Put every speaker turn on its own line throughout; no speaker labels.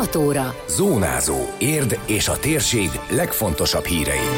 6 óra.
Zónázó. Érd és a térség legfontosabb hírei.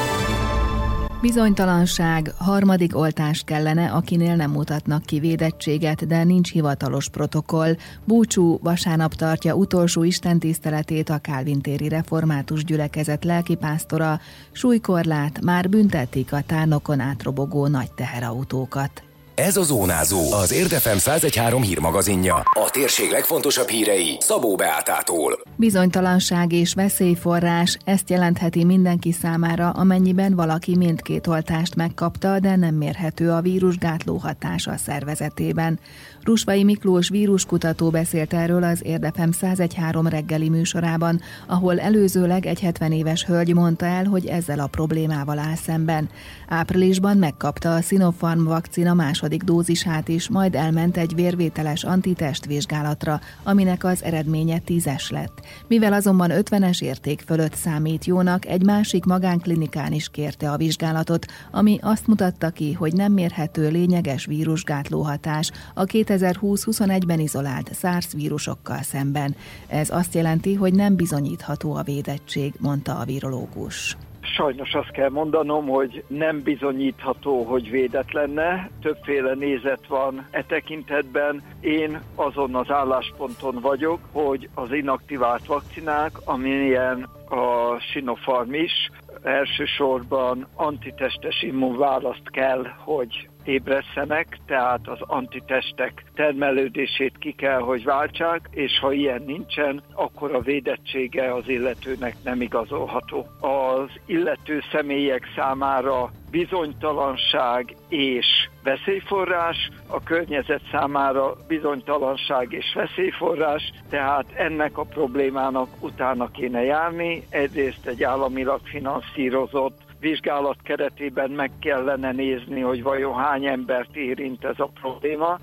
Bizonytalanság, harmadik oltást kellene, akinél nem mutatnak ki védettséget, de nincs hivatalos protokoll. Búcsú vasárnap tartja utolsó istentiszteletét a Kálvintéri Református Gyülekezet lelkipásztora, súlykorlát már büntetik a tárnokon átrobogó nagy teherautókat.
Ez a Zónázó, az Érdefem 1013 hírmagazinja. A térség legfontosabb hírei Szabó Beátától.
Bizonytalanság és veszélyforrás ezt jelentheti mindenki számára, amennyiben valaki mindkét oltást megkapta, de nem mérhető a vírusgátló hatás a szervezetében. Rusvai Miklós víruskutató beszélt erről az Érdefem 1013 reggeli műsorában, ahol előzőleg egy 70 éves hölgy mondta el, hogy ezzel a problémával áll szemben. Áprilisban megkapta a Sinopharm vakcina második dózisát is, majd elment egy vérvételes antitest vizsgálatra, aminek az eredménye tízes lett. Mivel azonban 50-es érték fölött számít jónak, egy másik magánklinikán is kérte a vizsgálatot, ami azt mutatta ki, hogy nem mérhető lényeges vírusgátló hatás a 2020-21-ben izolált SARS vírusokkal szemben. Ez azt jelenti, hogy nem bizonyítható a védettség, mondta a virológus.
Sajnos azt kell mondanom, hogy nem bizonyítható, hogy védett lenne. Többféle nézet van e tekintetben. Én azon az állásponton vagyok, hogy az inaktivált vakcinák, amilyen a Sinopharm is, elsősorban antitestes immunválaszt kell, hogy ébresztenek, tehát az antitestek termelődését ki kell, hogy váltsák, és ha ilyen nincsen, akkor a védettsége az illetőnek nem igazolható. Az illető személyek számára bizonytalanság és veszélyforrás, a környezet számára bizonytalanság és veszélyforrás, tehát ennek a problémának utána kéne járni. Egyrészt egy államilag finanszírozott vizsgálat keretében meg kellene nézni, hogy vajon hány embert érint ez a probléma,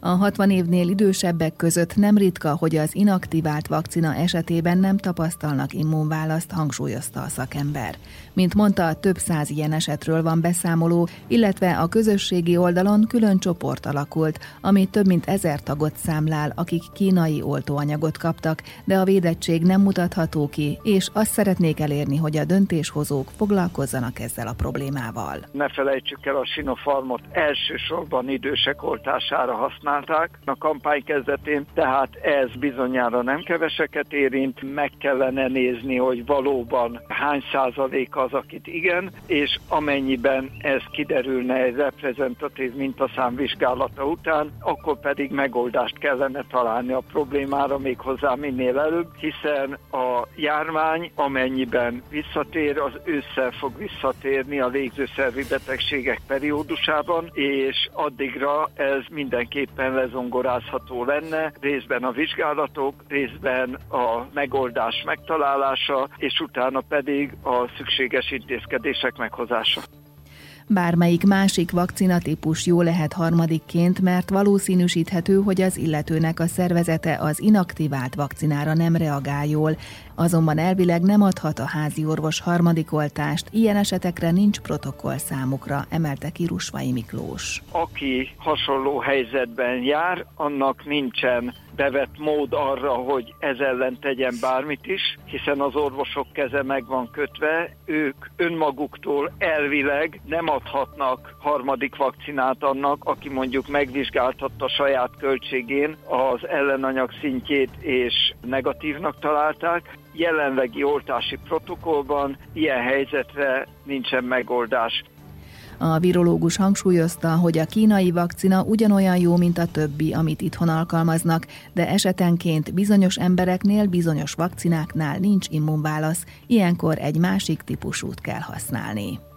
a 60 évnél idősebbek között nem ritka, hogy az inaktivált vakcina esetében nem tapasztalnak immunválaszt, hangsúlyozta a szakember. Mint mondta, több száz ilyen esetről van beszámoló, illetve a közösségi oldalon külön csoport alakult, ami több mint ezer tagot számlál, akik kínai oltóanyagot kaptak, de a védettség nem mutatható ki, és azt szeretnék elérni, hogy a döntéshozók foglalkozzanak ezzel a problémával.
Ne felejtsük el a Sinopharmot elsősorban idősek oltására használni, használták a kampány kezdetén, tehát ez bizonyára nem keveseket érint, meg kellene nézni, hogy valóban hány százalék az, akit igen, és amennyiben ez kiderülne egy reprezentatív mintaszám vizsgálata után, akkor pedig megoldást kellene találni a problémára méghozzá minél előbb, hiszen a járvány amennyiben visszatér, az ősszel fog visszatérni a légzőszervi betegségek periódusában, és addigra ez mindenképpen részben lezongorázható lenne, részben a vizsgálatok, részben a megoldás megtalálása, és utána pedig a szükséges intézkedések meghozása.
Bármelyik másik vakcinatípus jó lehet harmadikként, mert valószínűsíthető, hogy az illetőnek a szervezete az inaktivált vakcinára nem reagál jól, azonban elvileg nem adhat a házi orvos harmadik oltást, ilyen esetekre nincs protokoll számukra, emelte ki Rusvai Miklós.
Aki hasonló helyzetben jár, annak nincsen bevett mód arra, hogy ez ellen tegyen bármit is, hiszen az orvosok keze meg van kötve, ők önmaguktól elvileg nem adhatnak harmadik vakcinát annak, aki mondjuk megvizsgáltatta saját költségén az ellenanyag szintjét és negatívnak találták, jelenlegi oltási protokollban ilyen helyzetre nincsen megoldás.
A virológus hangsúlyozta, hogy a kínai vakcina ugyanolyan jó, mint a többi, amit itthon alkalmaznak, de esetenként bizonyos embereknél, bizonyos vakcináknál nincs immunválasz, ilyenkor egy másik típusút kell használni.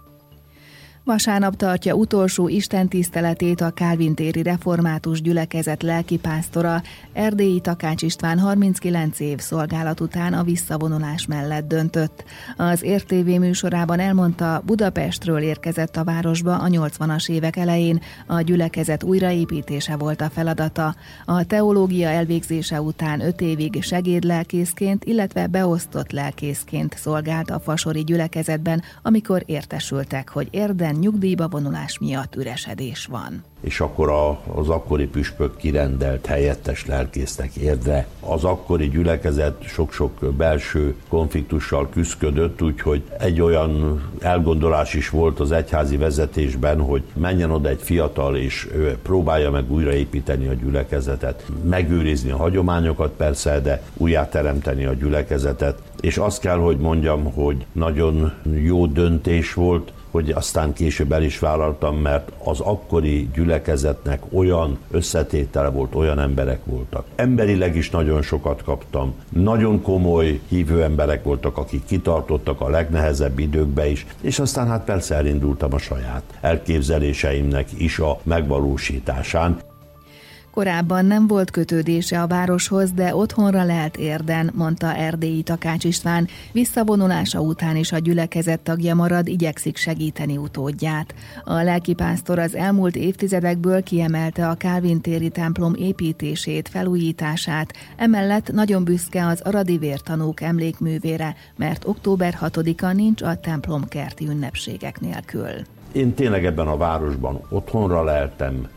Vasárnap tartja utolsó istentiszteletét a Kálvintéri Református Gyülekezet lelkipásztora, Erdélyi Takács István 39 év szolgálat után a visszavonulás mellett döntött. Az RTV műsorában elmondta, Budapestről érkezett a városba a 80-as évek elején, a gyülekezet újraépítése volt a feladata. A teológia elvégzése után 5 évig segédlelkészként, illetve beosztott lelkészként szolgált a fasori gyülekezetben, amikor értesültek, hogy érden területen nyugdíjba vonulás miatt üresedés van
és akkor a, az akkori püspök kirendelt helyettes lelkésznek érdre. Az akkori gyülekezet sok-sok belső konfliktussal küzdködött, úgyhogy egy olyan elgondolás is volt az egyházi vezetésben, hogy menjen oda egy fiatal, és próbálja meg újraépíteni a gyülekezetet, megőrizni a hagyományokat persze, de újjáteremteni a gyülekezetet. És azt kell, hogy mondjam, hogy nagyon jó döntés volt, hogy aztán később el is vállaltam, mert az akkori gyülekezetnek olyan összetétele volt, olyan emberek voltak. Emberileg is nagyon sokat kaptam. Nagyon komoly hívő emberek voltak, akik kitartottak a legnehezebb időkbe is, és aztán hát persze elindultam a saját elképzeléseimnek is a megvalósításán.
Korábban nem volt kötődése a városhoz, de otthonra lehet érden, mondta Erdélyi Takács István. Visszavonulása után is a gyülekezet tagja marad, igyekszik segíteni utódját. A lelkipásztor az elmúlt évtizedekből kiemelte a Kálvin téri templom építését, felújítását, emellett nagyon büszke az aradi vértanúk emlékművére, mert október 6-a nincs a templom kerti ünnepségek nélkül.
Én tényleg ebben a városban otthonra leltem,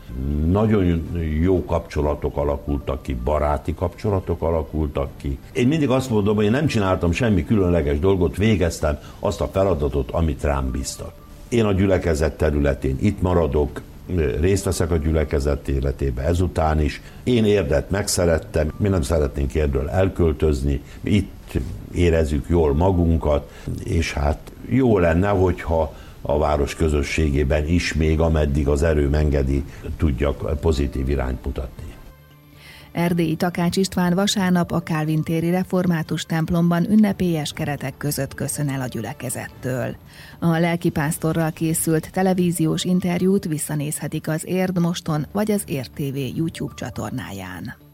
nagyon jó kapcsolatok alakultak ki, baráti kapcsolatok alakultak ki. Én mindig azt mondom, hogy én nem csináltam semmi különleges dolgot, végeztem azt a feladatot, amit rám bíztak. Én a gyülekezet területén itt maradok, részt veszek a gyülekezet életébe ezután is. Én érdet megszerettem, mi nem szeretnénk érdől elköltözni, itt érezzük jól magunkat, és hát jó lenne, hogyha a város közösségében is, még ameddig az erő engedi, tudjak pozitív irányt mutatni.
Erdélyi Takács István vasárnap a Kálvin téri református templomban ünnepélyes keretek között köszön el a gyülekezettől. A lelkipásztorral készült televíziós interjút visszanézhetik az Érd Moston vagy az Érd TV YouTube csatornáján.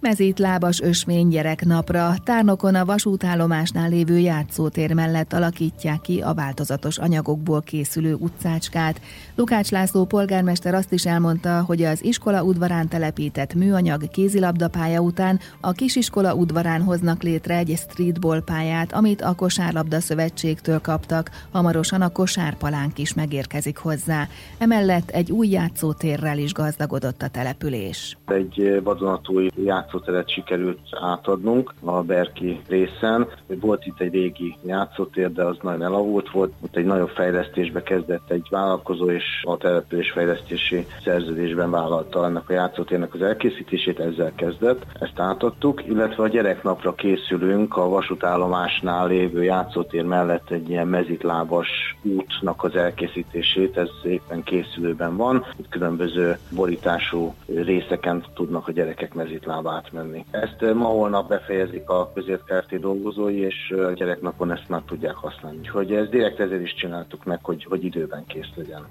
Mezítlábas ösvény gyereknapra tárnokon a vasútállomásnál lévő játszótér mellett alakítják ki a változatos anyagokból készülő utcácskát. Lukács László polgármester azt is elmondta, hogy az iskola udvarán telepített műanyag kézilabdapálya után a kisiskola udvarán hoznak létre egy streetball pályát, amit a Kosárlabda Szövetségtől kaptak, hamarosan a kosárpalánk is megérkezik hozzá. Emellett egy új játszótérrel is gazdagodott a település.
Egy vadonatúj játszó játszóteret sikerült átadnunk a Berki részen. Volt itt egy régi játszótér, de az nagyon elavult volt. Ott egy nagyobb fejlesztésbe kezdett egy vállalkozó, és a település fejlesztési szerződésben vállalta ennek a játszótérnek az elkészítését, ezzel kezdett. Ezt átadtuk, illetve a gyereknapra készülünk a vasútállomásnál lévő játszótér mellett egy ilyen mezitlábas útnak az elkészítését, ez éppen készülőben van. Itt különböző borítású részeken tudnak a gyerekek mezitlábát átmenni. Ezt ma holnap befejezik a közértkerti dolgozói, és a gyereknapon ezt már tudják használni. Úgyhogy ezt direkt ezért is csináltuk meg, hogy, hogy időben kész legyen.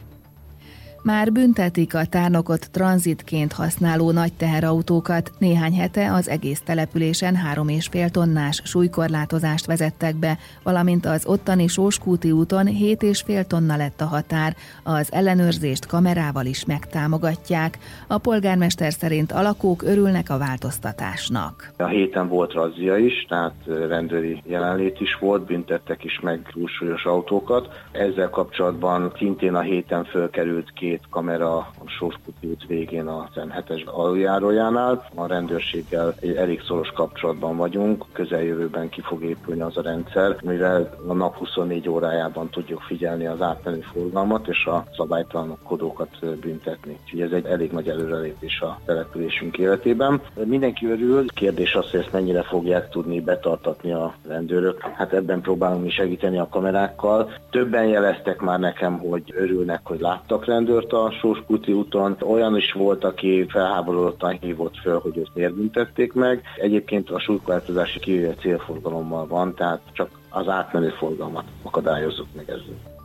Már büntetik a tárnokot tranzitként használó nagy teherautókat. Néhány hete az egész településen három és fél tonnás súlykorlátozást vezettek be, valamint az ottani Sóskúti úton hét és fél tonna lett a határ. Az ellenőrzést kamerával is megtámogatják. A polgármester szerint a lakók örülnek a változtatásnak.
A héten volt razzia is, tehát rendőri jelenlét is volt, büntettek is meg túlsúlyos autókat. Ezzel kapcsolatban szintén a héten fölkerült ki két kamera a Sorskuti út végén a M7-es aluljárójánál. A rendőrséggel elég szoros kapcsolatban vagyunk, közeljövőben ki fog épülni az a rendszer, mivel a nap 24 órájában tudjuk figyelni az átmenő forgalmat és a szabálytalankodókat büntetni. Úgyhogy ez egy elég nagy előrelépés a településünk életében. Mindenki örül, kérdés az, hogy ezt mennyire fogják tudni betartatni a rendőrök. Hát ebben próbálunk mi segíteni a kamerákkal. Többen jeleztek már nekem, hogy örülnek, hogy láttak rendőr rendőrt a Sóskuti úton. Olyan is volt, aki felháborodottan hívott föl, hogy őt miért büntették meg. Egyébként a súlykorlátozási kivéve célforgalommal van, tehát csak az átmenő forgalmat akadályozzuk meg ezzel.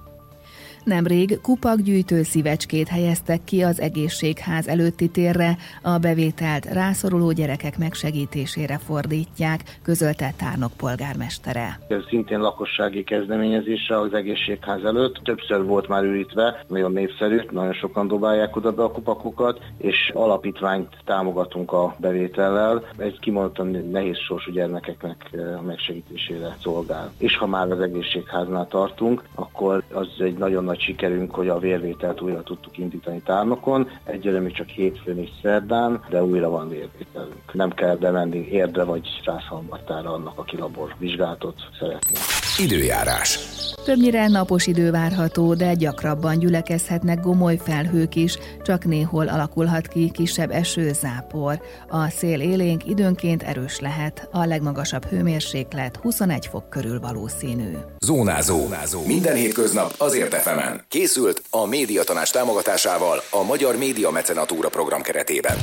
Nemrég kupakgyűjtő szívecskét helyeztek ki az egészségház előtti térre, a bevételt rászoruló gyerekek megsegítésére fordítják, közölte Tárnok polgármestere.
Ez szintén lakossági kezdeményezése az egészségház előtt. Többször volt már ürítve, nagyon népszerű, nagyon sokan dobálják oda be a kupakokat, és alapítványt támogatunk a bevétellel. Ez kimondottan nehéz sorsú gyermekeknek a megsegítésére szolgál. És ha már az egészségháznál tartunk, akkor az egy nagyon nagy nagy sikerünk, hogy a vérvételt újra tudtuk indítani tárnokon. Egyelőre még csak hétfőn és szerdán, de újra van vérvételünk. Nem kell bemenni érdre vagy százhalmattára annak, aki labor vizsgálatot szeretne.
Időjárás.
Többnyire napos idő várható, de gyakrabban gyülekezhetnek gomoly felhők is, csak néhol alakulhat ki kisebb esőzápor. A szél élénk időnként erős lehet, a legmagasabb hőmérséklet 21 fok körül valószínű.
Zónázó. Zónázó. Minden hétköznap azért efemen. Készült a médiatanás támogatásával a Magyar Média Mecenatúra program keretében.